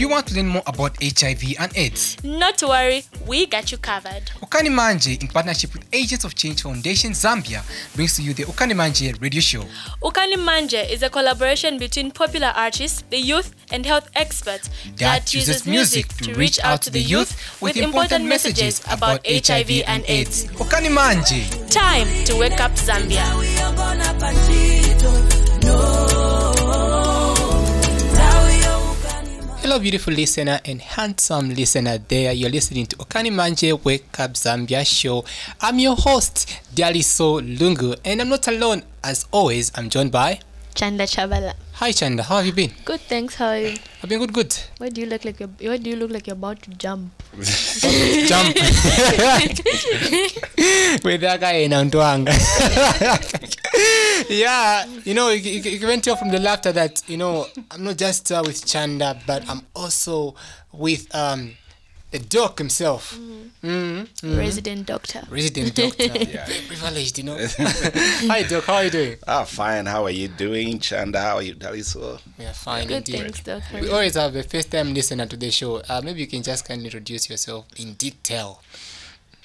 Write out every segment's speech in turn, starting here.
Do you want to learn more about HIV and AIDS? Not to worry, we got you covered. Ukani Manje, in partnership with Agents of Change Foundation Zambia, brings to you the Ukani Manje radio show. Ukani Manje is a collaboration between popular artists, the youth, and health experts That uses music to reach out to the youth with important messages about HIV and AIDS. Ukani Manje. Time to wake up Zambia. Hello, beautiful listener and handsome listener there. You're listening to Ukani Manje Wake Up Zambia show. I'm your host, Daliso Lungu, and I'm not alone. As always, I'm joined by. Chanda Chavala. Hi, Chanda. How have you been? Good, thanks. How are you? I've been good, good. Why do you look like you're, why do you look like you're about to jump? Jump. With that guy in Antwang. yeah, you know, you, you, you can tell from the laughter that, you know, I'm not just uh, with Chanda, but I'm also with um, the doc himself. Mm-hmm. Resident doctor. Resident doctor. yeah. Privileged, you know. Hi, Doc. How are you doing? Ah, fine. How are you doing, Chanda? How are you, Daliso? We are fine Good, indeed. thanks, doctor. We always have a first time listener to the show. Uh, maybe you can just kindly introduce yourself in detail.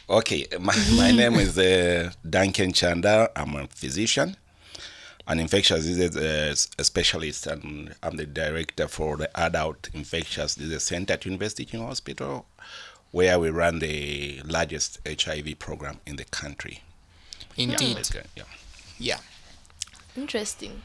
Okay, my, my name is uh, Duncan Chanda. I'm a physician, an infectious disease uh, specialist, and I'm the director for the Adult Infectious Disease Center at University Teaching Hospital, where we run the largest HIV program in the country. Indeed. Yeah. Yeah. Interesting.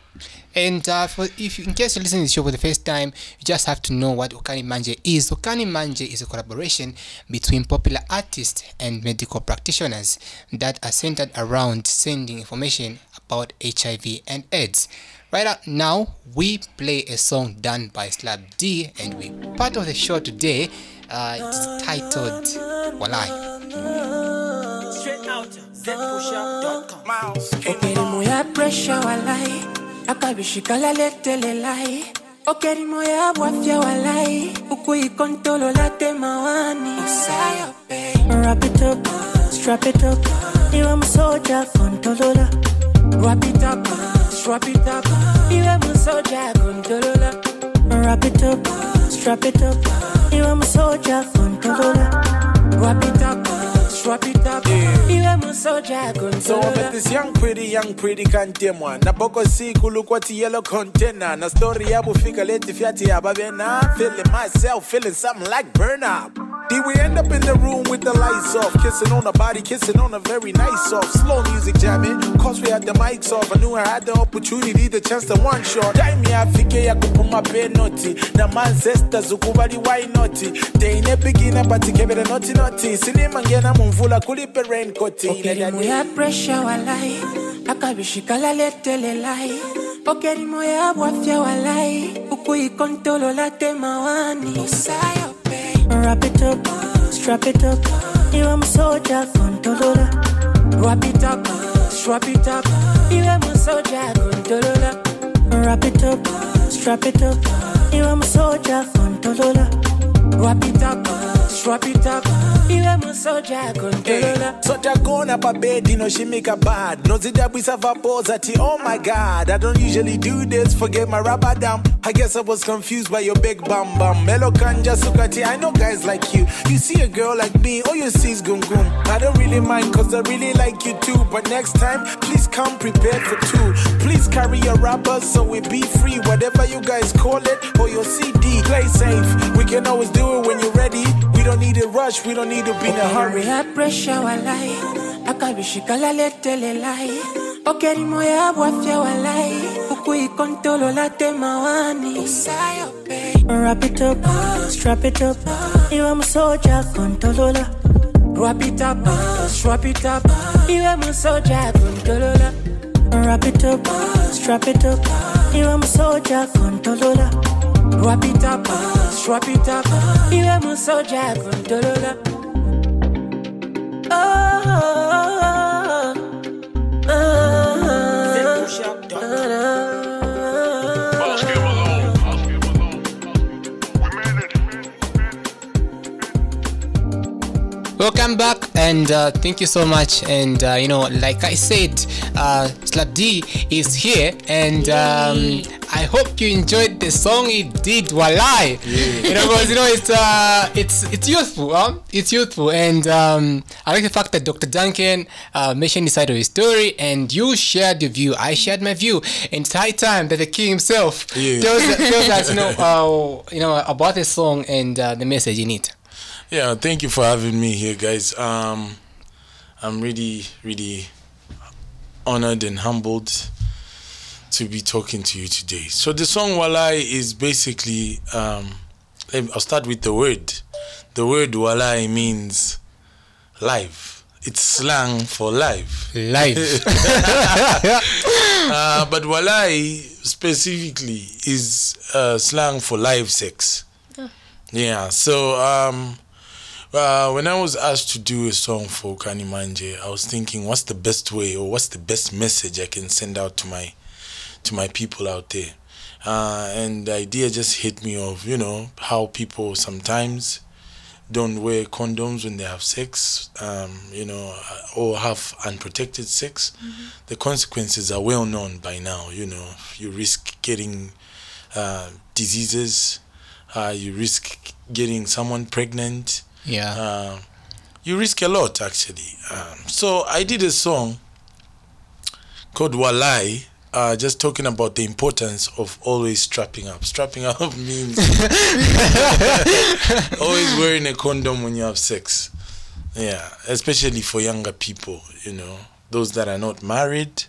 And uh, for if you, in case you're listening to the show for the first time, you just have to know what Ukani Manje is. Ukani Manje is a collaboration between popular artists and medical practitioners that are centered around sending information about HIV and AIDS. Right now, we play a song done by Slap D, and we part of the show today. Uh, it's titled Walai. Okerimo ya pressure walai akabishikala letele lai Okerimo ya bwafya walai ukuikontolo late mawani Usayo Wrap it up, strap it up. Iwe msoja kontolola Wrap it up, strap it up. Iwe msoja kontolola Wrap it up, strap it up. Iwe msoja kontolola Wrap it up, strap it up. Iwe msoja So I met this young pretty, young pretty kantemwa na boko siku lukwati yellow container. Na story yabu fika leti fiati yababena feeling myself feeling something like burn up. Did we end up in the room with the lights off? Kissing on a body kissing on a very nice off. Slow music jamming cause we had the mics off. I knew I had the opportunity the chance to one shot. Time yafike ya kupuma penalty. Na ancestors ukubali why not teine beginner but kebere noti noti sinima ngena mumvula kulipe raincoat Okerimo ya pressure walai akabishikala letele lai. Ya bwafya walai ukuikontolo late mawani Usayo Wrap it up, strap it up. Iwe msoja kontolola. Wrap it up, strap it up. Iwe msoja kontolola. Wrap it up, strap it up. Iwe msoja kontolola. Wrap it up, strap it up Iwe msoja kontolola eh, Hey, so gonna pa bed, you know she make a bad. No zidabwisa vapoza ti, oh my god. I don't usually do this, forget my rubber dam. I guess I was confused by your big bam bam. Melo kanja sukati, I know guys like you. You see a girl like me, all you see is gung gung. I don't really mind cause I really like you too. But next time, please come prepared for two. Please carry your rubber so we be free. Whatever you guys call it, or your CD. Play safe, we can always do it when you're ready. We don't need a rush, we don't need to be in a hurry. ya pressure walai akabishikala letele lai. Okerimo ya bwafya walai ukuikontolo late mawani Usayo Wrap it up, strap it up. Iwe msoja kontolola. Wrap it up, strap it up. Iwe msoja kontolola. Wrap it up, strap it up. Iwe msoja kontolola Wrap it up, strap it up Iwe msoja kontolola Oh, oh, oh, Welcome back, and uh, thank you so much. And uh, you know, like I said, uh, Slap D is here, and um, I hope you enjoyed the song. It did, walai. You know, because you know it's uh, it's it's youthful. Huh? It's youthful, and um, I like the fact that Dr. Duncan uh, mentioned the side of his story, and you shared your view. I shared my view, and it's high time that the king himself Yeah. tells, tells us, you know, uh, you know, about the song and uh, the message in it. Yeah, thank you for having me here, guys. Um, I'm really, really honored and humbled to be talking to you today. So the song Walai is basically, um, I'll start with the word. The word Walai means live. It's slang for live. Live. Uh, but Walai specifically is uh, slang for live sex. Yeah. So um, uh, when I was asked to do a song for Kani Manje, I was thinking, what's the best way or what's the best message I can send out to my to my people out there? Uh, and the idea just hit me of you know how people sometimes don't wear condoms when they have sex, um, you know, uh, or have unprotected sex. The consequences are well known by now. You know, you risk getting uh, diseases, uh, you risk getting someone pregnant. yeah. Uh, you risk a lot actually. Um, so I did a song called Walai, uh, just talking about the importance of always strapping up. Strapping up means always wearing a condom when you have sex. Yeah, especially for younger people, you know, those that are not married,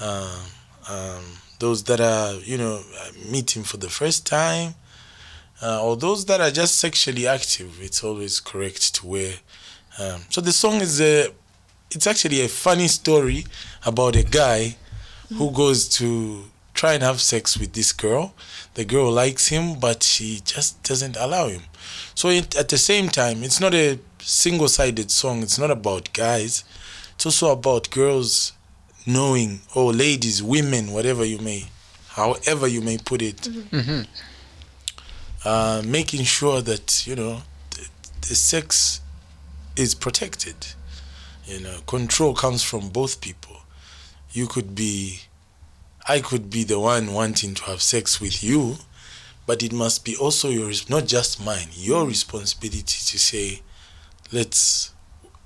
um, um, those that are, you know, meeting for the first time, uh, or those that are just sexually active. It's always correct to wear. Um, so the song is a, it's actually a funny story about a guy who goes to try and have sex with this girl. The girl likes him, but she just doesn't allow him. So it, at the same time, it's not a single-sided song. It's not about guys. It's also about girls knowing, or ladies, women, whatever you may, however you may put it, uh, making sure that you know the, the sex is protected. You know, control comes from both people. You could be, I could be the one wanting to have sex with you, but it must be also your, not just mine. Your responsibility to say, let's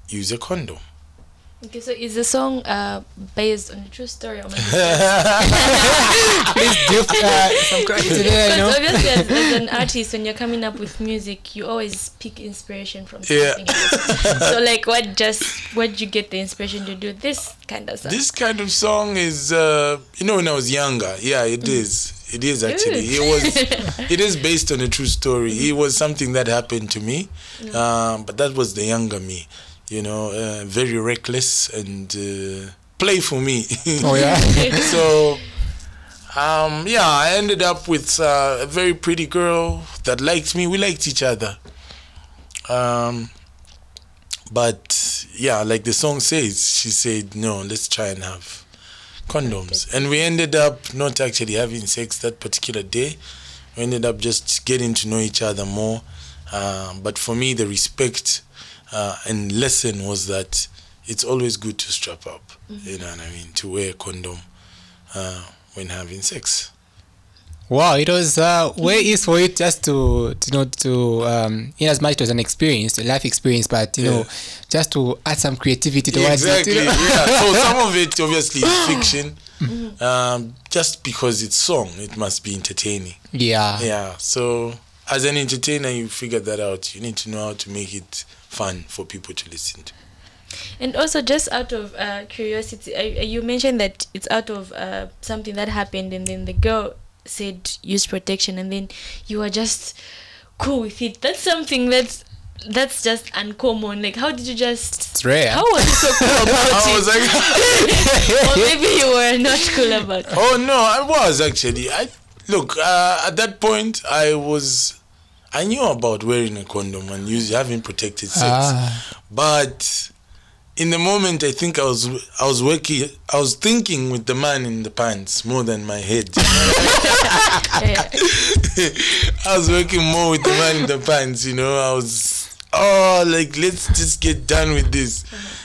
use a condom. Okay, so is the song uh, based on a true story or maybe Please do uh, some credit to there, you know. Obviously, as, as an artist, when you're coming up with music, you always pick inspiration from Yeah. something else. so, like, what just did you get the inspiration to do this kind of song? This kind of song is, uh, you know, when I was younger, yeah, it is. It is actually. It was. It is based on a true story. It was something that happened to me, um, but that was the younger me. You know, uh, very reckless and uh, for me. Oh yeah. so um yeah i ended up with uh, a very pretty girl that liked me. We liked each other. Um but yeah like the song says she said no let's try and have condoms. And we ended up not actually having sex that particular day. We ended up just getting to know each other more. Um, but for me the respect uh, and lesson was that it's always good to strap up you know what i mean to wear a condom uh, when having sex. Wow, it was uh, way easy for it just to, to you know to um, in as much it was an experience, a life experience, but you know just to add some creativity towards exactly it. you know. yeah. So some of it obviously is fiction. Um, just because it's song it must be entertaining. Yeah. yeah so as an entertainer you figure that out. You need to know how to make it fun for people to listen to And also, just out of uh, curiosity, uh, you mentioned that it's out of uh, something that happened, and then the girl said use protection, and then you were just cool with it. That's something that's that's just uncommon. Like, how did you just? It's rare. How was you so cool about I it? was like or maybe you were not cool about it. oh no i was actually i look uh, at that point i was i knew about wearing a condom and using having protected sex Ah. but in the moment i think i was i was working i was thinking with the man in the pants more than my head i was working more with the man in the pants you know i was oh like let's just get done with this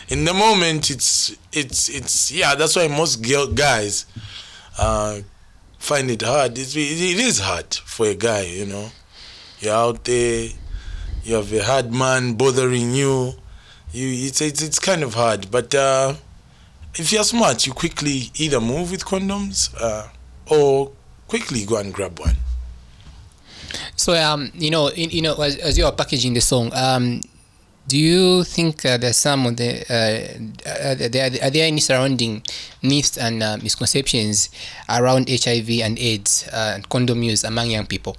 in the moment it's it's it's yeah that's why most girl guys uh find it hard. It's, it is hard for a guy, you know. You're out there, you have a hard man bothering you. You, it's it's, it's kind of hard, but uh, if you're smart, you quickly either move with condoms uh, or quickly go and grab one. So um, you know, in, you know, as, as you are packaging the song, um, do you think uh, there's some of the uh, are, there, are there any surrounding myths and uh, misconceptions around HIV and AIDS uh, and condom use among young people?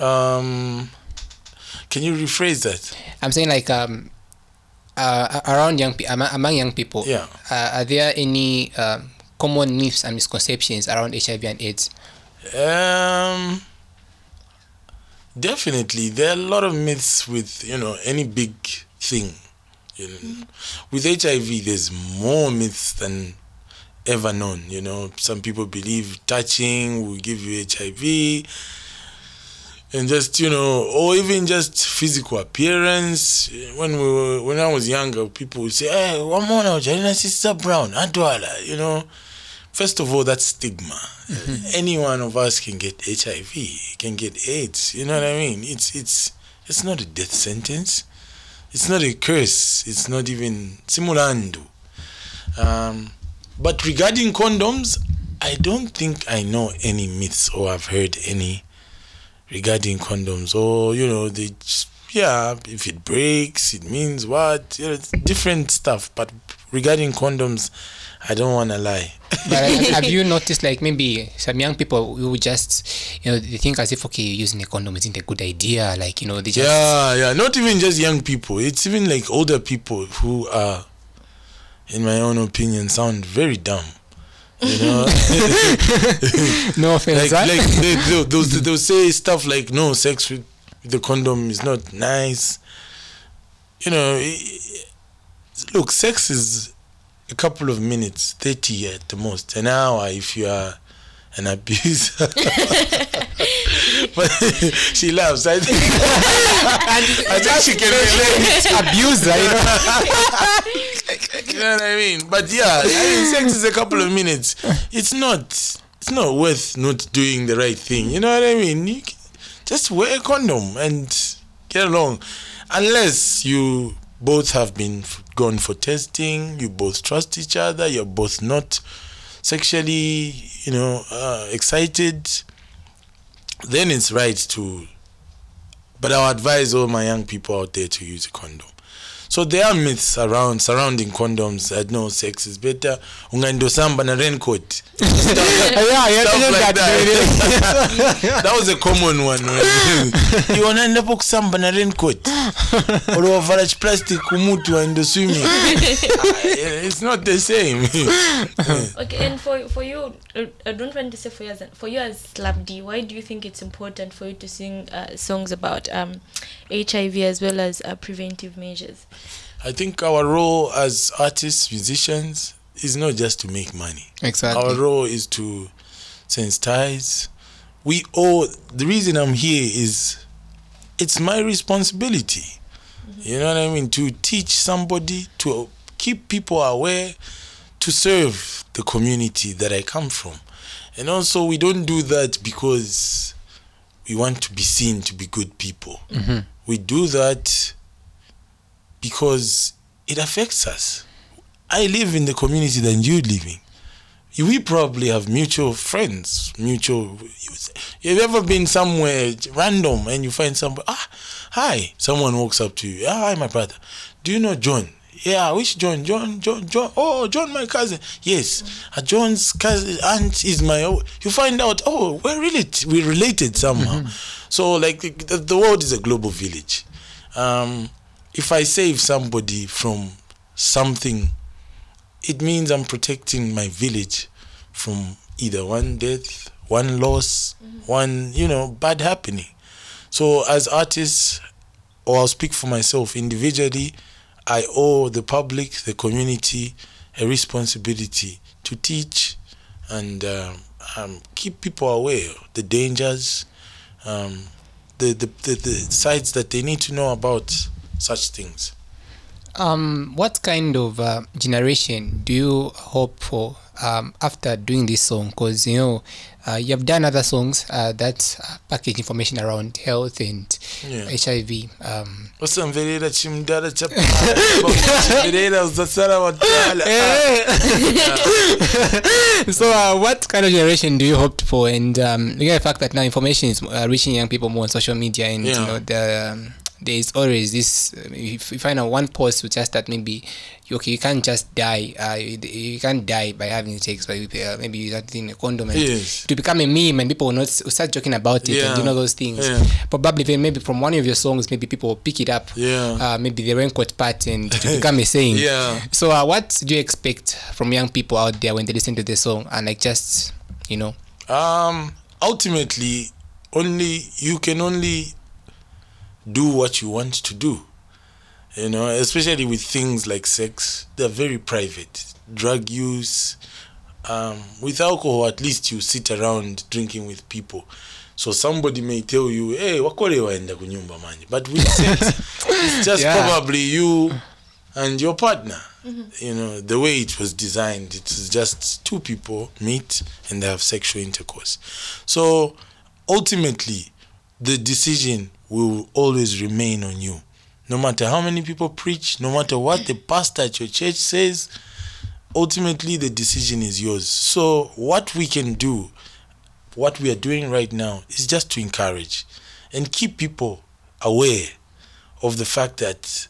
Um, can you rephrase that? I'm saying like um, uh, around young pe- among, young people. Yeah. Uh, are there any um, common myths and misconceptions around HIV and AIDS? Um, definitely, there are a lot of myths with you know any big thing. You know, with HIV, there's more myths than ever known. You know, some people believe touching will give you HIV, and just you know, or even just physical appearance. When we were, when I was younger, people would say, "Hey, one more now, Jelena Sister Brown, Adwala," you know. First of all, that's stigma. Any one of us can get HIV, can get AIDS. You know what I mean? It's it's it's not a death sentence. It's not a curse. It's not even simulando. Um, but regarding condoms, I don't think I know any myths or I've heard any regarding condoms. Or you know, they yeah, if it breaks, it means what? You know, it's different stuff. But regarding condoms, I don't want to lie. But have you noticed, like maybe some young people who just, you know, they think as if okay, using a condom isn't a good idea. Like you know, they just Yeah, yeah. Not even just young people. It's even like older people who are, in my own opinion, sound very dumb. You know, no offense. like like they, they'll, they'll, they'll say stuff like no sex with, with the condom is not nice. You know, i- i- look, sex is a couple of minutes, thirty at the most, an hour if you are an abuser. but she laughs. I think, I think she can relate. abuser, you know. You know what I mean? But yeah, I mean, sex is a couple of minutes. It's not. It's not worth not doing the right thing. You know what I mean? You just wear a condom and get along, unless you both have been f- gone for testing. You both trust each other. You're both not sexually, you know, uh, excited. Then it's right to. But I'll advise all my young people out there to use a condom. So there are myths around surrounding condoms that no sex is better. Ungaendosamba na raincoat. yeah, yeah, Stuff like that. that. that was a common one. you wanaenda po kusamba na raincoat or wavala chiplastic kumutu and swimming. Ah, it's not the same. Okay, and for for you, uh, I don't want to say for you as for you as Slap D, why do you think it's important for you to sing uh, songs about um, HIV as well as uh, preventive measures? I think our role as artists, musicians, is not just to make money. Exactly. Our role is to sensitize. We all. The reason I'm here is, it's my responsibility. You know what I mean? To teach somebody, to keep people aware, to serve the community that I come from, and also we don't do that because we want to be seen to be good people. We do that because it affects us. I live in the community that you live in. We probably have mutual friends, mutual. You've ever been somewhere random and you find somebody, ah, hi, someone walks up to you, ah, hi, my brother. Do you know John? Yeah, which John? John, John, John. Oh, John, my cousin. Yes, uh, John's cousin aunt is my. You find out, oh, we're related. We're related somehow. So, like, the, the world is a global village. Um, if I save somebody from something, it means I'm protecting my village from either one death, one loss, one, you know, bad happening. So, as artists, or I'll speak for myself individually, I owe the public, the community, a responsibility to teach and um, um, keep people aware of the dangers, um, the, the, the, the sides that they need to know about such things. Um, what kind of uh, generation do you hope for um, after doing this song? Because you know uh, you have done other songs uh, that uh, package information around health and Yeah. HIV. Um, usamverera chimudhara chapachimverera uzasara wadala so, uh, what kind of generation do you hope for? And um, looking at the fact that now information is uh, reaching young people more on social media, and you know, the, um, there is always this. uh, If you find out one post, with just that maybe okay, you can't just die. Uh, you, can't die by having sex, but uh, maybe you have in a condom, and Yes. to become a meme, and people will not start joking about it, yeah. and you know those things. Yeah. Probably then maybe from one of your songs, maybe people will pick it up. Yeah. Uh, maybe the raincoat part, and to become a saying. Yeah. So, uh, what do you expect from young people out there when they listen to the song and like just, you know? um ultimately only you can only do what you want to do. You know especially with things like sex they're very private. Drug use um, with alcohol at least you sit around drinking with people. So somebody may tell you hey wakore waenda kunyumba manje. But with sex it's just Yeah. probably you and your partner. You know the way it was designed it is just two people meet and they have sexual intercourse. So ultimately the decision will always remain on you. No matter how many people preach no matter what the pastor at your church says ultimately the decision is yours. So what we can do what we are doing right now is just to encourage and keep people aware of the fact that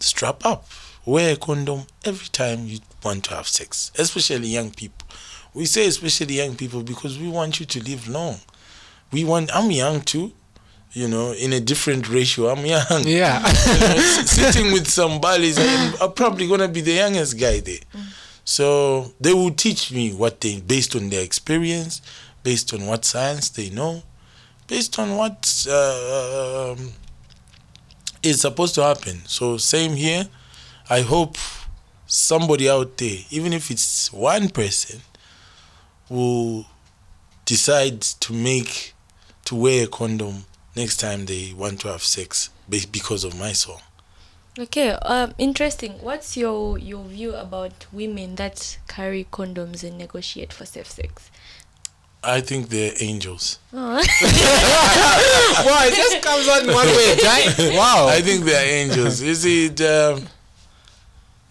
strap up wear a condom every time you want to have sex especially young people. We say especially young people because we want you to live long. We want i'm young too you know in a different ratio. I'm young. Yeah. you know, sitting with some buddies I'm, I'm probably gonna be the youngest guy there. So they will teach me what they based on their experience based on what science they know based on what uh, um, is supposed to happen. So same here. I hope somebody out there even if it's one person will decide to make to wear a condom next time they want to have sex be- because of my song Okay, um, interesting. What's your your view about women that carry condoms and negotiate for safe sex? i think they're angels wow, it just comes out one way, right? Wow. I think they are angels. Is it, um,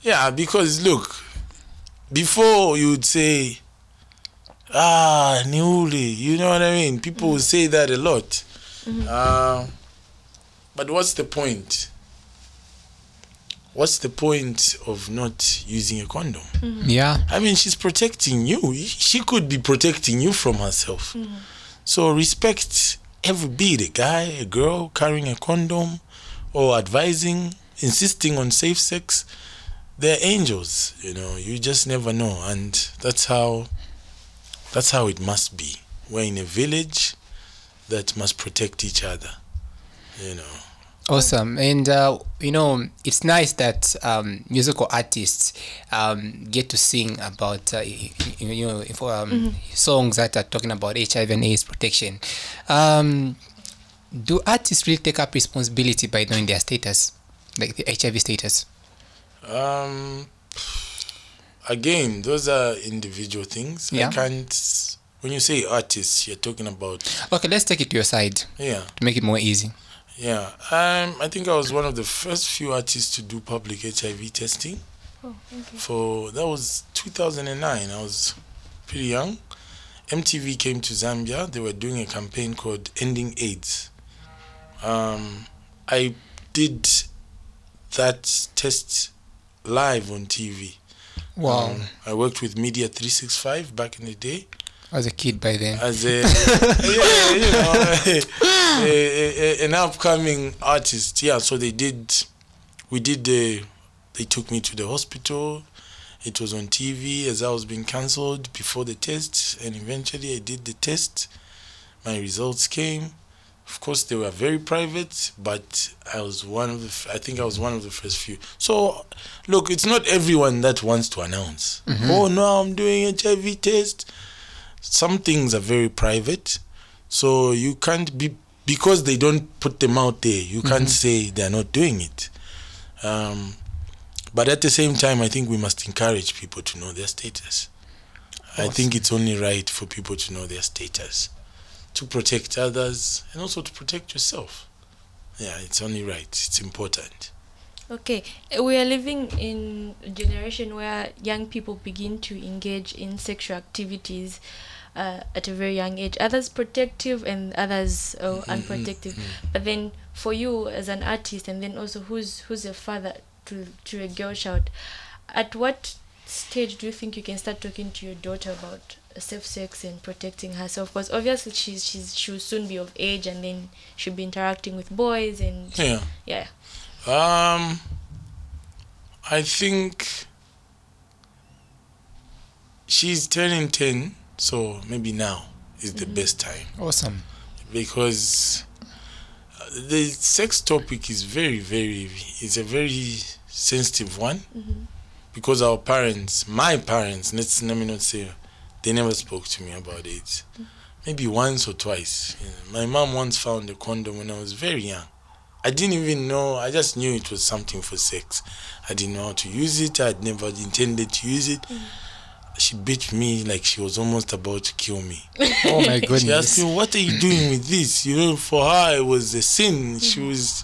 yeah, because look, before you would say, ah, Niuli, you know what I mean? People will say that a lot. Uh, but what's the point? What's the point of not using a condom? Mm-hmm. yeah. I mean, she's protecting you. She could be protecting you from herself. Mm-hmm. So respect every bit a guy, a girl carrying a condom or advising, insisting on safe sex. They're angels, you know. You just never know, and that's how. That's how it must be. We're in a village that must protect each other, you know. Awesome, and uh, you know it's nice that um, musical artists um, get to sing about uh, you know if, um, songs that are talking about HIV and AIDS protection. Um, do artists really take up responsibility by knowing their status, like the HIV status? Um, again, those are individual things. Yeah. I can't. When you say artists, you're talking about Okay, let's take it to your side yeah, to make it more easy. yeah. Um, I think I was one of the first few artists to do public HIV testing. Oh, okay. For that was 2009. I was pretty young. MTV came to Zambia. They were doing a campaign called Ending AIDS. Um, I did that test live on TV. Wow, Um, I worked with Media 365 back in the day I was a kid by then. as a yeah, you know, a, a, a- an upcoming artist. Yeah, so they did. We did the. They took me to the hospital. It was on TV as I was being cancelled before the test, and eventually I did the test. My results came. Of course, they were very private, but I was one of the. I think I was one of the first few. So, look, it's not everyone that wants to announce. Mm-hmm. Oh no, I'm doing HIV test. Some things are very private, so you can't be because they don't put them out there. You can't say they're not doing it. Um, but at the same time, I think we must encourage people to know their status. I think it's only right for people to know their status, to protect others, and also to protect yourself. Yeah, it's only right. It's important. Okay, uh, we are living in a generation where young people begin to engage in sexual activities uh, at a very young age. Others protective and others uh, unprotective. But then, for you as an artist, and then also who's who's a father to to a girl child, at what stage do you think you can start talking to your daughter about safe sex and protecting herself? Because obviously she's she's she will soon be of age, and then she'll be interacting with boys and Yeah. yeah. Um, I think she's turning 10, so maybe now is the mm-hmm. best time Awesome. because uh, the sex topic is very, very, it's a very sensitive one mm-hmm. because our parents, my parents, let's let me not say, they never spoke to me about it. Mm-hmm. Maybe once or twice. You know, my mom once found a condom when I was very young. I didn't even know. I just knew it was something for sex. I didn't know how to use it. I'd never intended to use it. She beat me like she was almost about to kill me. Oh my goodness. She asked me, "What are you doing with this?" You know, for her it was a sin. She was,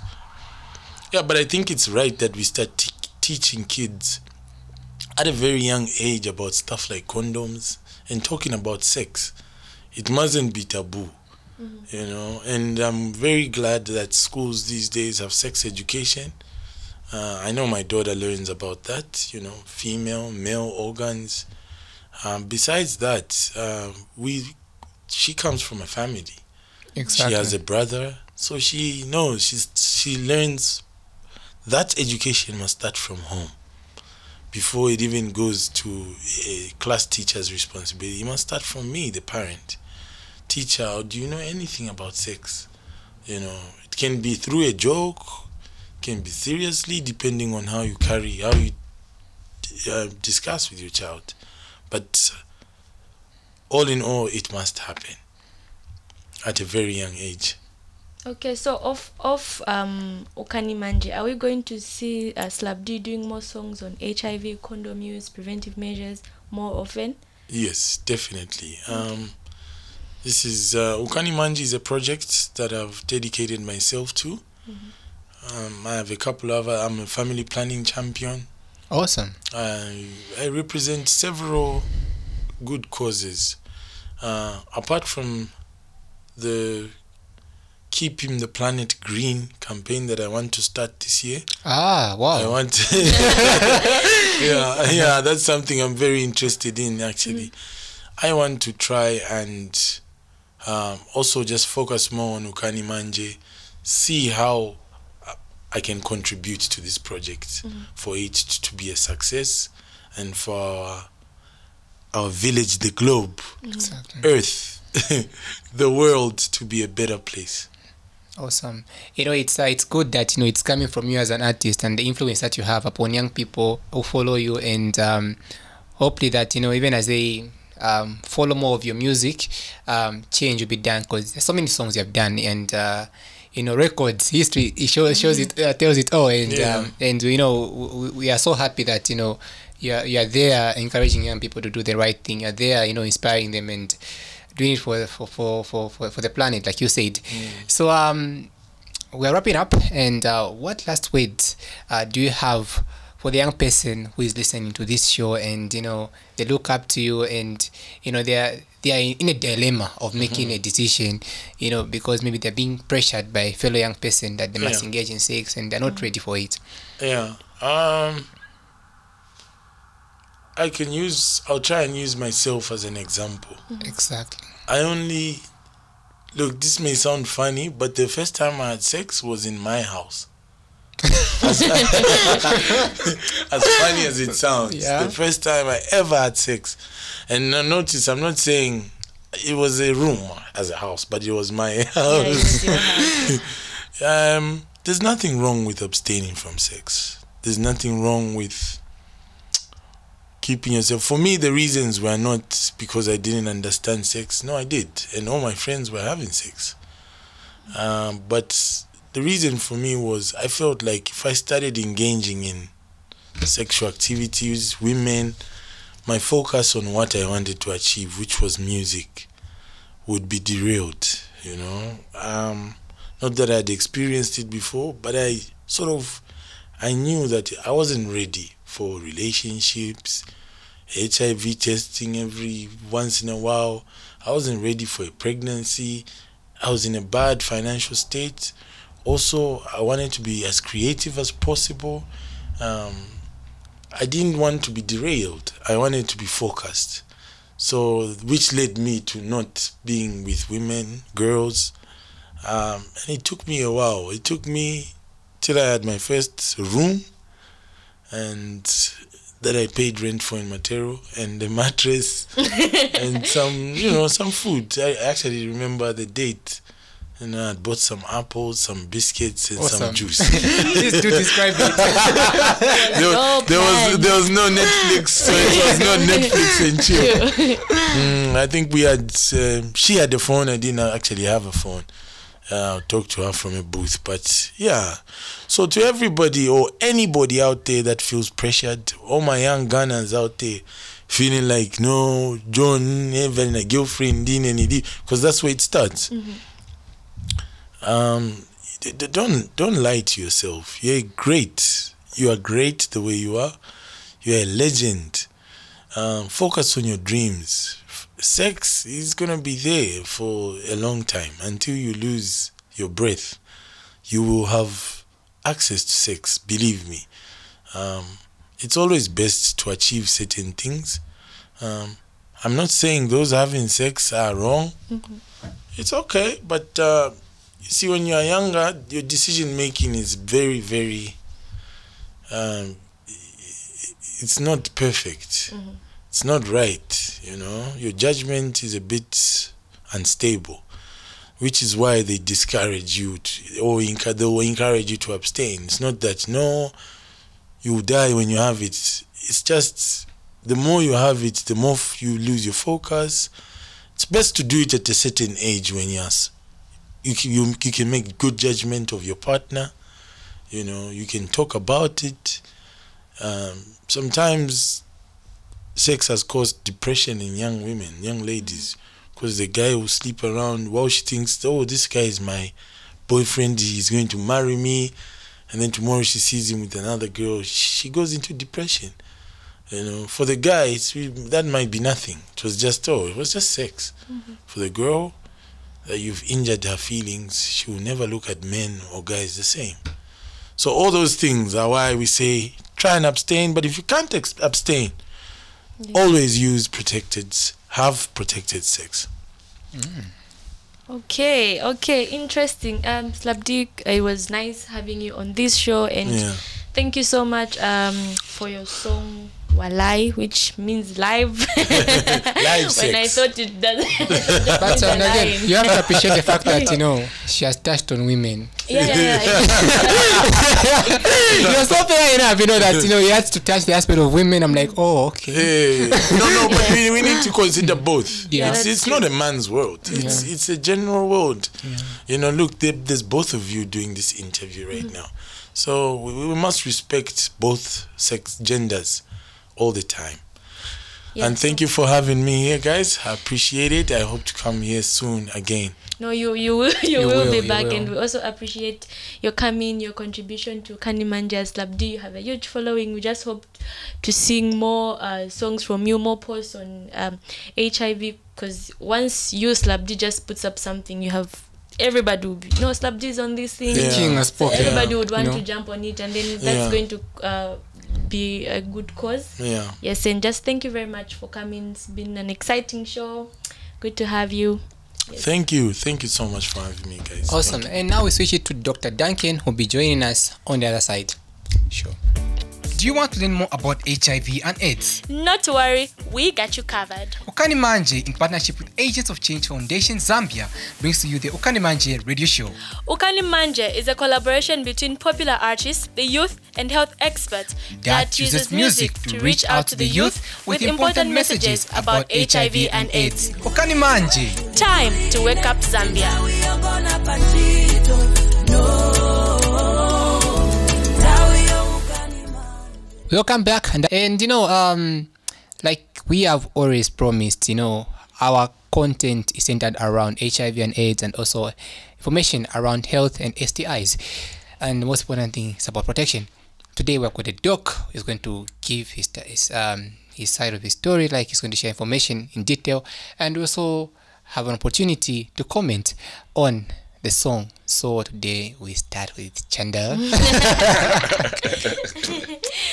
yeah. But I think it's right that we start te- teaching kids at a very young age about stuff like condoms and talking about sex. It mustn't be taboo, you know. And I'm very glad that schools these days have sex education. Uh, I know my daughter learns about that, you know, female, male organs. Um, besides that, uh, we she comes from a family. Exactly. She has a brother, so she knows. She's she learns. That education must start from home. Before it even goes to a class teacher's responsibility, it must start from me, the parent. Teacher, do you know anything about sex? You know, it can be through a joke, can be seriously, depending on how you carry, how you uh, discuss with your child. But all in all, it must happen at a very young age. Okay, so off off um Ukani Manje, are we going to see uh, Slap D doing more songs on HIV, condom use, preventive measures more often? Yes, definitely. Um, this is uh, Ukani Manje is a project that I've dedicated myself to. Um, I have a couple of. I'm a family planning champion. Awesome. I, I represent several good causes. Uh, apart from the keeping the planet green campaign that I want to start this year. Ah, wow. I want yeah, yeah, that's something I'm very interested in actually. I want to try and um, also just focus more on Ukani Manje, see how uh, I can contribute to this project for it to be a success and for our, our village, the globe, Exactly. Earth, the world to be a better place. Awesome. You know, it's uh, it's good that you know it's coming from you as an artist and the influence that you have upon young people who follow you, and um, hopefully that you know even as they um, follow more of your music, um, change will be done because there's so many songs you have done, and uh, you know records history it shows shows it uh, tells it all, and Yeah. um, and you know we, we are so happy that you know you are, you are there encouraging young people to do the right thing. You're there, you know, inspiring them and doing it for for for for, for, for the planet, like you said. So um, we're wrapping up. And uh, what last words uh, do you have for the young person who is listening to this show and you know they look up to you and you know they are they are in a dilemma of making mm-hmm. a decision you know because maybe they're being pressured by a fellow young person that they must Yeah. engage in sex and they're not mm-hmm. ready for it Yeah. Um I can use I'll try and use myself as an example. Mm-hmm. exactly I only look this may sound funny, but the first time I had sex was in my house. As, as funny as it sounds. Yeah. The first time I ever had sex. And now notice I'm not saying it was a room as a house, but it was my house. it was house. Um, there's nothing wrong with abstaining from sex. There's nothing wrong with keeping yourself. For me, the reasons were not because I didn't understand sex. No, I did, and all my friends were having sex. Um, but the reason for me was I felt like if I started engaging in sexual activities, women, my focus on what I wanted to achieve, which was music, would be derailed. You know, um, not that I'd experienced it before, but I sort of I knew that I wasn't ready for relationships, HIV testing every once in a while. I wasn't ready for a pregnancy. I was in a bad financial state. Also, I wanted to be as creative as possible. Um, I didn't want to be derailed. I wanted to be focused. So, which led me to not being with women, girls. Um, and it took me a while. It took me till I had my first room and that I paid rent for in Matero and the mattress and some, you know, some food. I actually remember the date. And I bought some apples, some biscuits, and some juice. Please do describe it. there, No there was there was no Netflix, so it was not Netflix and chill. Mm, I think we had. Um, she had a phone. I didn't actually have a phone. Uh, I'll talk to her from a booth, but yeah. So to everybody or anybody out there that feels pressured, all my young Ghanaians out there feeling like no, John, even a girlfriend, because that's where it starts. Um, don't don't lie to yourself. You're great. You are great the way you are. You're a legend. Um, focus on your dreams. Sex is gonna be there for a long time until you lose your breath. You will have access to sex. Believe me. Um, it's always best to achieve certain things. Um, I'm not saying those having sex are wrong. It's okay, but uh, see, when you are younger, your decision making is very, very. Um, it's not perfect. It's not right. You know, your judgment is a bit unstable, which is why they discourage you to, or they will encourage you to abstain. It's not that no, you die when you have it. It's just the more you have it, the more f- you lose your focus. It's best to do it at a certain age when you're you can, you, you can make good judgment of your partner you know you can talk about it. Um, sometimes sex has caused depression in young women young ladies because the guy will sleep around while she thinks oh this guy is my boyfriend he's going to marry me. And then tomorrow she sees him with another girl she goes into depression you know. For the guy it's that might be nothing. It was just oh it was just sex. For the girl that you've injured her feelings, she will never look at men or guys the same. So all those things are why we say try and abstain. But if you can't ex- abstain, always use protected, have protected sex. Okay, okay, interesting. Um, Slap D, it was nice having you on this show, and Yeah. thank you so much um for your song Walai, which means live. Live when I thought it doesn't. But um, again, you have to appreciate the fact that you know she has touched on women. yeah, yeah, yeah. You're so fair enough, you know that you know he has to touch the aspect of women. I'm like, oh, okay. Hey, no, no, but we, we need to consider both. Yeah. It's, it's not a man's world. It's it's a general world. Yeah. You know, look, there, there's both of you doing this interview right now, so we, we must respect both sex genders all the time. Yeah, and thank you for having me here, guys. I appreciate it. I hope to come here soon again. No, you you will you, You will, will, be you back, will. and we also appreciate your coming, your contribution to Kanimanja's Lab. Do you have a huge following? We just hope to sing more uh, songs from you, more posts on um, HIV. Because once you Slap D just puts up something, you have everybody will be no Slap D is on this thing. Yeah. King So everybody would want you know. to jump on it, and then that's Yeah. going to uh, be a good cause. Yeah. Yes, and just thank you very much for coming. It's been an exciting show. Good to have you. Thank you. Thank you so much for having me, guys. Awesome. And now we switch it to Dr. Duncan, who'll be joining us on the other side. Sure. Do you want to learn more about HIV and AIDS? Not to worry, we got you covered. Ukani Manje, in partnership with Agents of Change Foundation Zambia, brings to you the Ukani Manje radio show. Ukani Manje is a collaboration between popular artists, the youth, and health experts That uses music to reach out to the youth with important messages about HIV and AIDS. Ukani Manje. Time to wake up Zambia. Welcome back. And, and you know, um, like we have always promised, you know, our content is centered around HIV and AIDS and also information around health and STIs. And the most important thing is about protection. Today we've got a doc who's going to give his, his um his side of his story, like he's going to share information in detail and also have an opportunity to comment on the song. So today we start with Chanda.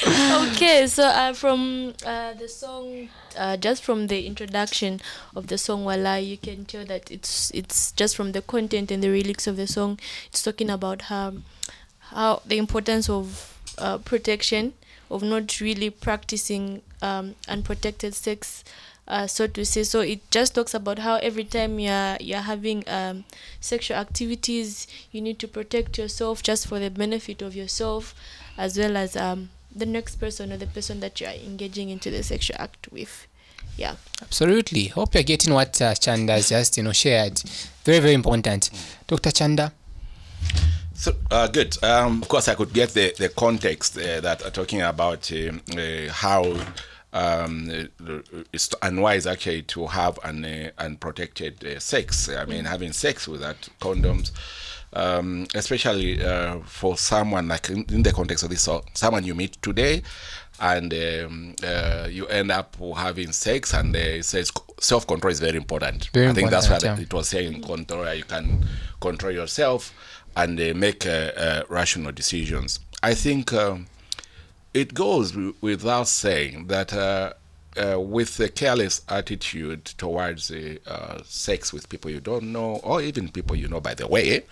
okay so uh, from uh, the song uh, just from the introduction of the song wala you can tell that it's it's just from the content and the lyrics of the song it's talking about how how the importance of uh, protection of not really practicing um, unprotected sex uh, so to say so it just talks about how every time you're you're having um, sexual activities you need to protect yourself just for the benefit of yourself as well as um, the next person or the person that you are engaging into the sexual act with yeah Absolutely. Hope you're getting what uh, Chanda has just, you know, shared. Very, very important. Dr. Chanda. So uh, good. Um, of course, I could get the the context uh, that are talking about um, uh, how um, it's unwise actually to have an uh, unprotected uh, sex. I mean, having sex without condoms. Um, especially uh, for someone like in, in the context of this, so someone you meet today, and um, uh, you end up having sex, and uh, it says self control is very important. Very I think that's what yeah. it was saying. Control, you can control yourself and uh, make rational decisions. I think um, it goes without saying that uh, uh, with a careless attitude towards uh, sex with people you don't know, or even people you know by the way,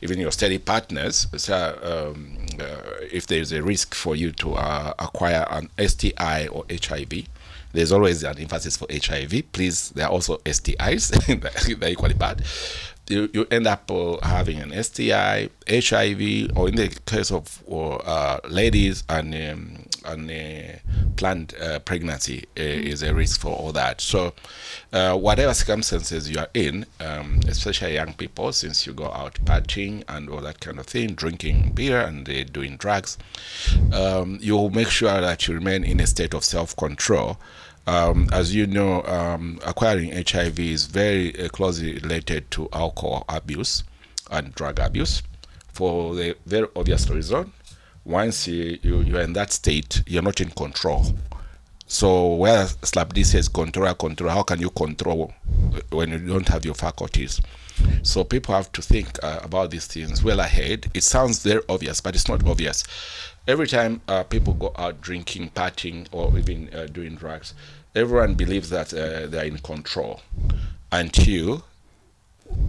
even your steady partners, so, um, uh, if there is a risk for you to uh, acquire an STI or HIV, there's always an emphasis for HIV. Please, there are also STIs, they're equally bad. You, you end up uh, having an STI, HIV, or in the case of uh, ladies, and um, and uh, planned uh, pregnancy uh, is a risk for all that. So, uh, whatever circumstances you are in, um, especially young people, since you go out partying and all that kind of thing, drinking beer and uh, doing drugs, um, you will make sure that you remain in a state of self-control. Um, as you know, um, acquiring HIV is very uh, closely related to alcohol abuse and drug abuse for the very obvious reason. Once you, you, you're in that state, you're not in control. So where Slap D says control, control, how can you control when you don't have your faculties? So people have to think uh, about these things well ahead. It sounds very obvious, but it's not obvious. Every time uh, people go out drinking, partying, or even uh, doing drugs, everyone believes that uh, they're in control until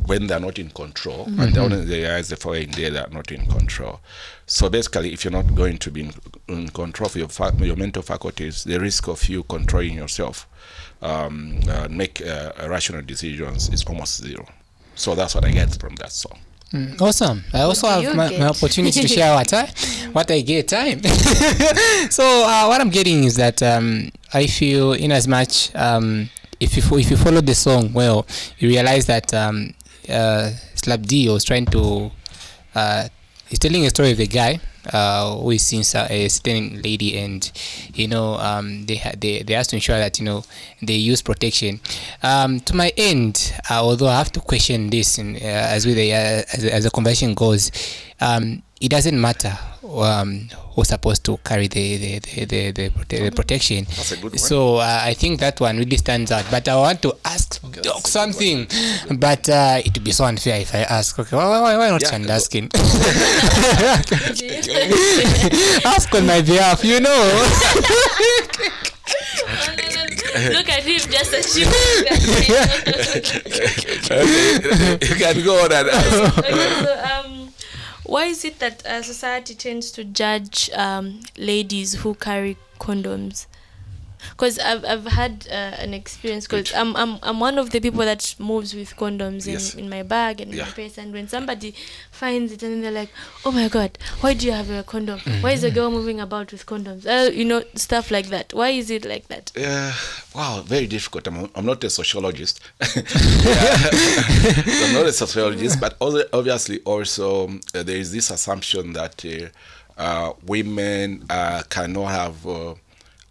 when they're not in control and then they realize the following day they're not in control. So basically if you're not going to be in, in control of your, fa- your mental faculties the risk of you controlling yourself um, uh, make uh, rational decisions is almost zero. So that's what i get from that song Mm, awesome. I also have my, my opportunity to share what I, what I get time. so uh, what I'm getting is that um, I feel in as much um, if you if you follow the song well, you realize that um, uh, Slap D was trying to uh, he's telling a story of a guy uh, who is seeing so- a certain lady and you know um, they ha- they they has to ensure that you know they use protection. Um, to my end, uh, although I have to question this in, uh, as with the, uh, as, as the conversation goes, um, it doesn't matter um, who's supposed to carry the the, the, the, the, prote- the protection. That's a good one. So uh, I think that one really stands out. But I want to ask Doc something, but uh, it would be so unfair if I ask. Okay, why, why, why not Yeah, Chanda asking? ask on my behalf, you know. Look at him just assuming you can go on and ask. okay, so um, why is it that uh, society tends to judge um, ladies who carry condoms? Because I've, I've had uh, an experience because I'm, I'm, I'm one of the people that moves with condoms in, Yes. in my bag and in Yeah. my purse and when somebody finds it and then they're like oh my god why do you have a condom why is a girl moving about with condoms uh, you know stuff like that why is it like that Uh, wow, very difficult. I'm, I'm not a sociologist. I'm not a sociologist, but also, obviously, also uh, there is this assumption that uh, uh, women uh, cannot have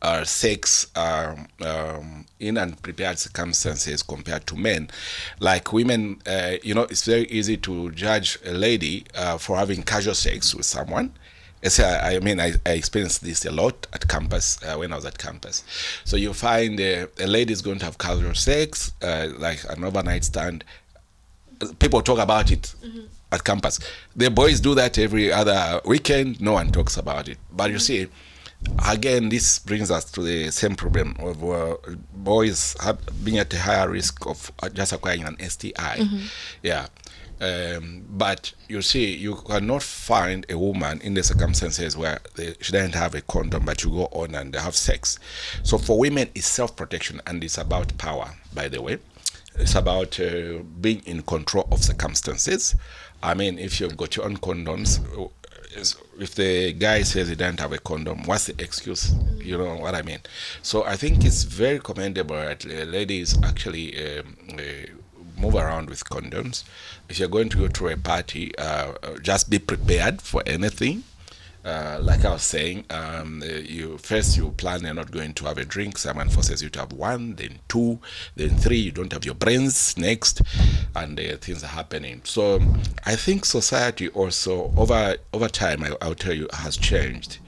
uh, uh, sex um, um, in unprepared circumstances compared to men. Like women, uh, you know, it's very easy to judge a lady uh, for having casual sex with someone. Yes, I, I mean, I, I experienced this a lot at campus uh, when I was at campus. So you find uh, a lady is going to have casual sex, uh, like an overnight stand. People talk about it at campus. The boys do that every other weekend. No one talks about it. But you see, again, this brings us to the same problem of uh, boys have, being at a higher risk of uh, just acquiring an STI. Yeah. Um, but you see, you cannot find a woman in the circumstances where they, she doesn't have a condom, but you go on and they have sex. So for women, it's self protection and it's about power, by the way. It's about uh, being in control of circumstances. I mean, if you've got your own condoms, if the guy says he doesn't have a condom, what's the excuse? You know what I mean? So I think it's very commendable that uh, ladies actually um, uh, move around with condoms. If you're going to go to a party, uh, uh, just be prepared for anything. Uh, like I was saying, um, uh, you first you plan you're not going to have a drink. Someone forces you to have one, then two, then three. You don't have your brains next, and uh, things are happening. So I think society also over over time, I, I'll tell you, has changed.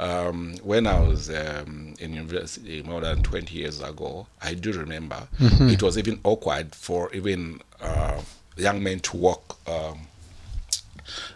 Um, when I was um, in university more than 20 years ago, I do remember it was even awkward for even uh, young men to walk um,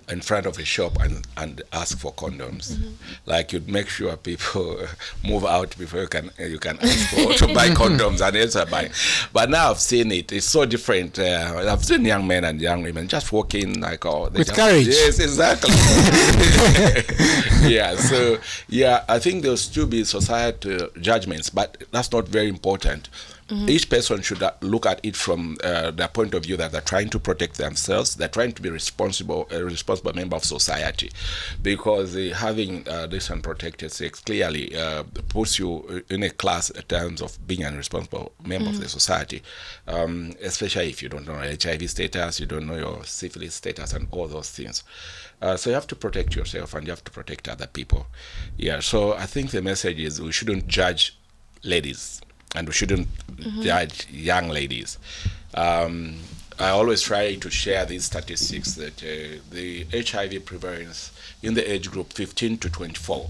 in front of a shop and, and ask for condoms. Like you'd make sure people move out before you can you can ask for to buy condoms and else are buying. But now I've seen it. It's so different. Uh, I've seen young men and young women just walking like oh they With just- courage. Yes, exactly. yeah. So yeah, I think there'll still be societal judgments, but that's not very important. Each person should uh, look at it from uh, their point of view that they're trying to protect themselves. They're trying to be responsible, a responsible member of society, because uh, having uh, this unprotected sex clearly uh, puts you in a class in terms of being a responsible member of the society. Um, especially if you don't know HIV status, you don't know your syphilis status, and all those things. Uh, so you have to protect yourself and you have to protect other people. Yeah. So I think the message is we shouldn't judge ladies and we shouldn't judge young ladies. Um, I always try to share these statistics that uh, the HIV prevalence in the age group 15 to 24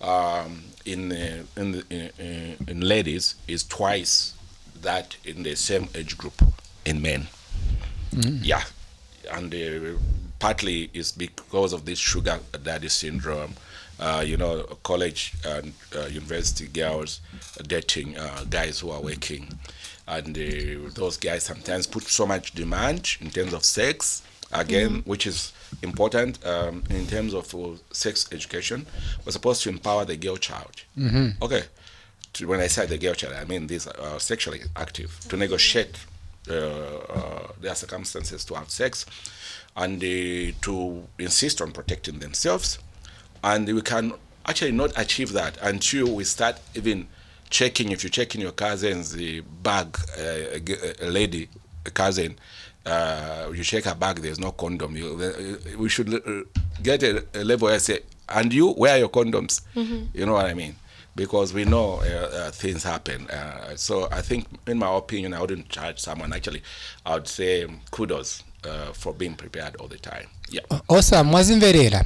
um, in, uh, in, the, in, in ladies is twice that in the same age group in men. Yeah, and uh, partly is because of this sugar daddy syndrome. Uh, you know, college and uh, university girls dating uh, guys who are working, and uh, those guys sometimes put so much demand in terms of sex. Again, which is important um, in terms of uh, sex education. We're supposed to empower the girl child. Okay, to, when I say the girl child, I mean these are sexually active to negotiate uh, uh, their circumstances to have sex and uh, to insist on protecting themselves. And we can actually not achieve that until we start even checking. If you check in your cousin's uh, bag, uh, a lady, a cousin, uh, you check her bag, there's no condom. You, uh, we should uh, get a, a level where I say, and you, where are your condoms? You know what I mean? Because we know uh, uh, things happen. Uh, so I think, in my opinion, I wouldn't charge someone. Actually, I would say kudos uh, for being prepared all the time. Yeah. awesome mwazimverera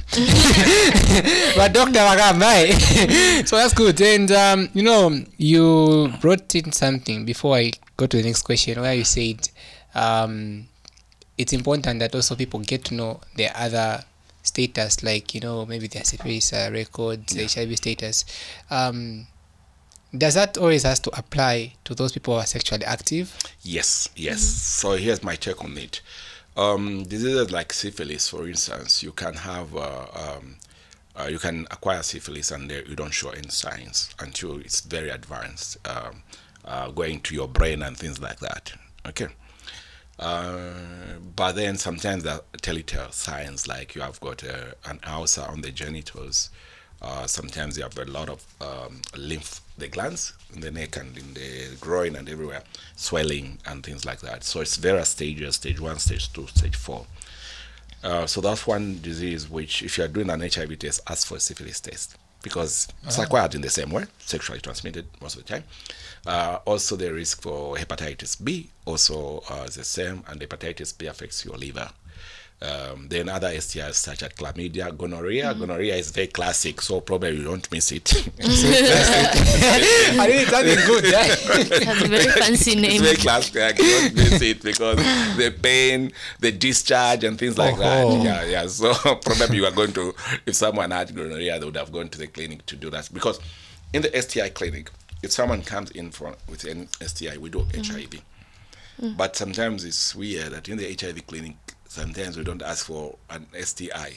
vadokta vakamba so that's good and um, you know you brought in something before i go to the next question where you said um, it's important that also people get to know their other status like you know maybe their syphilis uh, records hiv status um, does that always has to apply to those people who are sexually active Yes, yes. So here's my take on it. Um, diseases like syphilis, for instance, you can have, uh, um, uh, you can acquire syphilis and you don't show any signs until it's very advanced, um, uh, going to your brain and things like that. Okay. Uh, but then sometimes are telltale signs like you have got uh, an ulcer on the genitals. Uh, sometimes you have a lot of um, lymph, the glands in the neck and in the groin and everywhere, swelling and things like that. So it's various stages: stage one, stage two, stage four. Uh, so that's one disease which, if you are doing an HIV test, ask for a syphilis test. because it's acquired in the same way, sexually transmitted most of the time. Uh, also, the risk for hepatitis B also uh, is the same, and hepatitis B affects your liver. Um, then other STIs such as chlamydia, gonorrhea. Gonorrhea is very classic, so probably you don't miss it. I think it's something good. eh? It has a very fancy it's name. very classic. You don't miss it because the pain, the discharge, and things like Oh. that. Yeah, yeah. So probably you are going to, if someone had gonorrhea, they would have gone to the clinic to do that. Because in the STI clinic, if someone comes in for with an STI, we do HIV. But sometimes it's weird that in the HIV clinic, sometimes we don't ask for an STI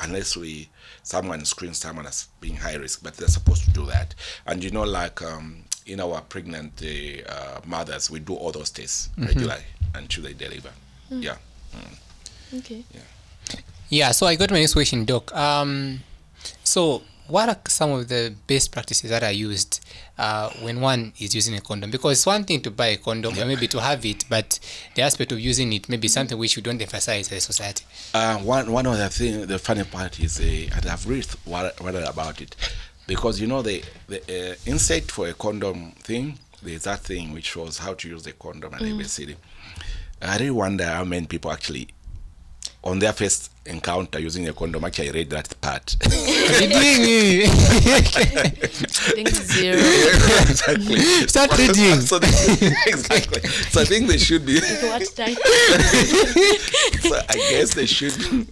unless we someone screens someone as being high risk, but they're supposed to do that. And you know, like um, in our pregnant uh, uh, mothers, we do all those tests regularly until they deliver. Yeah. Okay. Yeah, so I got my next question, Doc. Um, so what are some of the best practices that are used uh, when one is using a condom? Because it's one thing to buy a condom or maybe to have it, but the aspect of using it may be something which we don't emphasize as a society. Uh, one one of the thing, the funny part is, uh, and I've read what about it, because you know the the uh, insert for a condom thing. There's that thing which shows how to use the condom and ABCD. I really wonder how many people actually, on their first encounter using a condom, actually read that part. I think zero. exactly. Start So- reading. So they- exactly. So I think they should be. what type? so I guess they should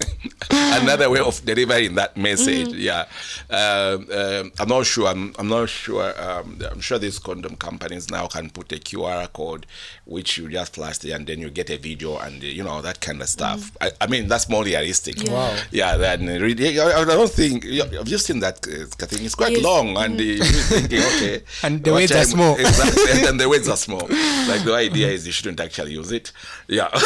another way of delivering that message. Yeah, um, um, I'm not sure. I'm, I'm not sure. Um, I'm sure these condom companies now can put a QR code, which you just flash it and then you get a video and you know that kind of stuff. I, I mean that's more realistic. Wow. Yeah. Then really, I, I don't think you- I've just seen that uh, thing. It's quite Yes. long and you're thinking, okay, And the what words are small. Exactly, and the words are small. Like the idea is you shouldn't actually use it. Yeah.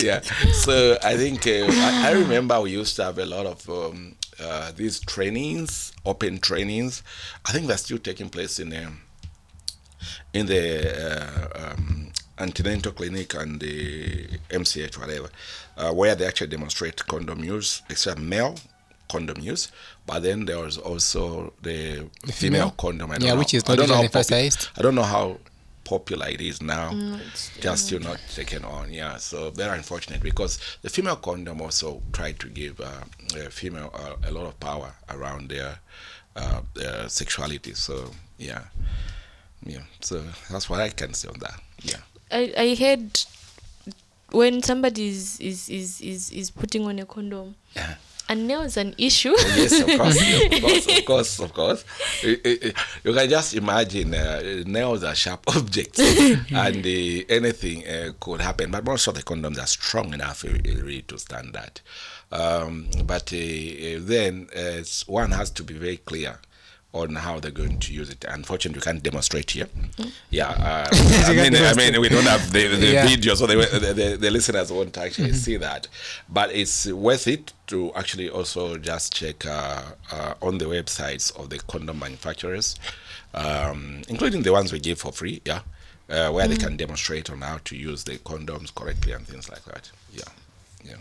yeah. So I think uh, I, I remember we used to have a lot of um, uh, these trainings, open trainings. I think they're still taking place in um, in the uh, um, antenatal clinic and the MCH, whatever, uh, where they actually demonstrate condom use, except male condom use. But then there was also the, female, female? condom. I don't Yeah, know- which is I not don't know usually how popu- emphasized. I don't know how popular it is now. just still not taken on. Yeah, so very unfortunate because the female condom also tried to give uh, uh, female uh, a lot of power around their, uh, their sexuality. So yeah, yeah. So that's what I can say on that. Yeah. I, I heard when somebody is, is, is, is, is putting on a condom, Yeah. and nails an issue. yes, of course, of course, of course, of course. Eh, eh, eh, You can just imagine uh, nails are sharp objects, and uh, anything uh, could happen. But most of the condoms are strong enough really to stand that. Um, but then uh, one has to be very clear on how they're going to use it. Unfortunately, we can't demonstrate here. Yeah, uh, I mean, I mean, we don't have the, the Yeah. video, so the, the, the, listeners won't actually see that. But it's worth it to actually also just check uh, uh, on the websites of the condom manufacturers, um, including the ones we give for free. Yeah, uh, where they can demonstrate on how to use the condoms correctly and things like that. Yeah, yeah.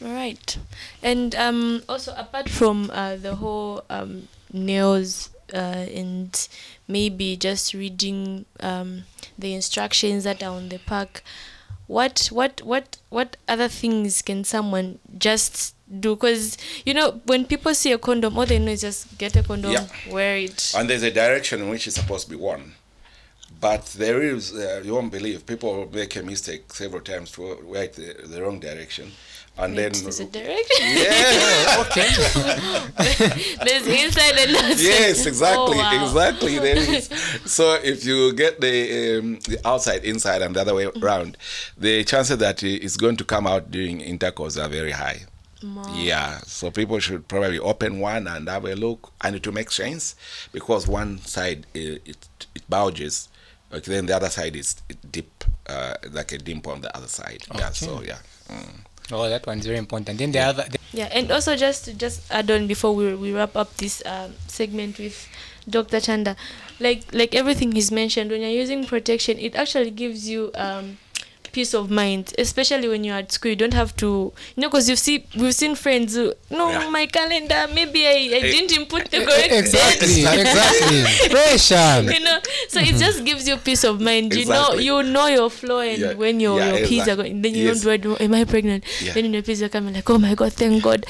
Right. And um, also, apart from uh, the whole um, nails uh, and maybe just reading um, the instructions that are on the pack, what what what what other things can someone just do? Because you know, when people see a condom, all they know is just get a condom, Yeah. wear it. And there's a direction in which it's supposed to be worn. But there is, uh, you won't believe, people make a mistake several times to wear the, the wrong direction. And Wait, then. is it direction? Yeah, okay. There's inside and outside. yes, exactly, Oh, wow. exactly. There is. So if you get the um, the outside inside and the other way around, the chances that it's going to come out during intercourse are very high. Yeah, so people should probably open one and have a look, and it will make sense because one side uh, it it bulges, okay, then the other side is deep, uh, like a dimple on the other side. Yeah, so yeah. Mm. Oh, that one's very important. Then the other, the, Yeah, and also just to just add on before we we wrap up this uh, segment with Dr. Chanda, like like everything he's mentioned, when you're using protection, it actually gives you um, peace of mind, especially when you're at school. You don't have to, you know, because you see, we've seen friends who, no, Yeah. my calendar, maybe I, I didn't input the correct Exactly, date. exactly. Pressure. you know so it mm-hmm. just gives you peace of mind you know you know your flow and Yeah, when your, yeah, your kids are going then you Yes. don't worry oh, am i pregnant then your kids are coming like oh my god thank god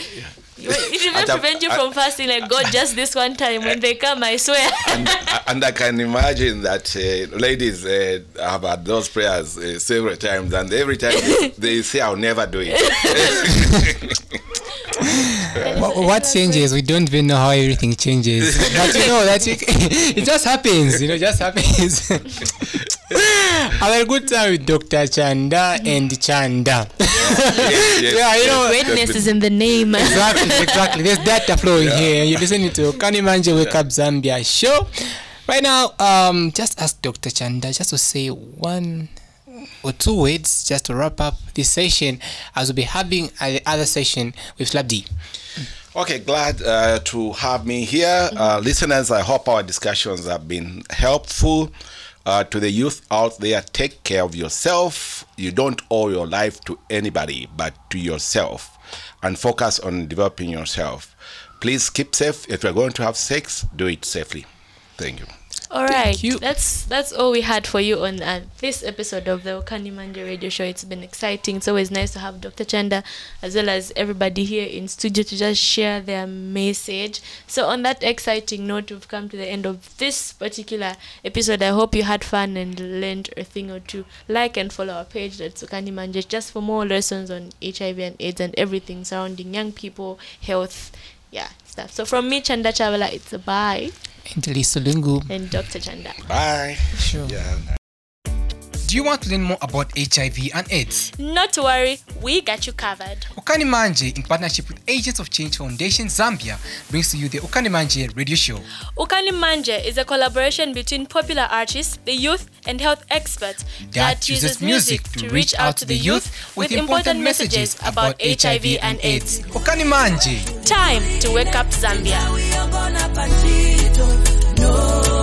it even At prevent you from fasting like god just this one time when they come i swear and, and I can imagine that uh, ladies uh, have had those prayers uh, several times, and every time they, they say, "I'll never do it." What, what changes? We don't even know how everything changes. but you know that it, it just happens. You know, just happens. Have a good time with Dr. Chanda and Chanda. yes, yes, yeah, you know. greatness is in the name Exactly, exactly. There's data flowing here. You're listening to Ukani Manje Wake Up Zambia show. Right now, um, just ask Dr. Chanda just to say one or two words just to wrap up this session as we'll be having a- the other session with Slap D. Okay, glad uh, to have me here. Uh, listeners, I hope our discussions have been helpful. Uh, to the youth out there, take care of yourself. You don't owe your life to anybody but to yourself and focus on developing yourself. Please keep safe. If you're going to have sex, do it safely. Thank you. All right that's that's all we had for you on uh, this episode of the Ukani Manje radio show. It's been exciting. It's always nice to have dr chanda as well as everybody here in studio to just share their message. So on that exciting note we've come to the end of this particular episode. I hope you had fun and learned a thing or two. Like and follow our page that's Ukani Manje just for more lessons on hiv and aids and everything surrounding young people health yeah stuff. So from me chanda chavala it's a bye And Lisa Lungu. and dr chanda Bye. Sure. Yeah. Do you want to learn more about HIV and AIDS? Not to worry, we got you covered. Ukani Manje, in partnership with Agents of Change Foundation Zambia, brings to you the Ukani Manje radio show. Ukani Manje is a collaboration between popular artists, the youth, and health experts That uses music to reach out to the youth with important messages about HIV and AIDS. Ukani Manje. Time to wake up Zambia know.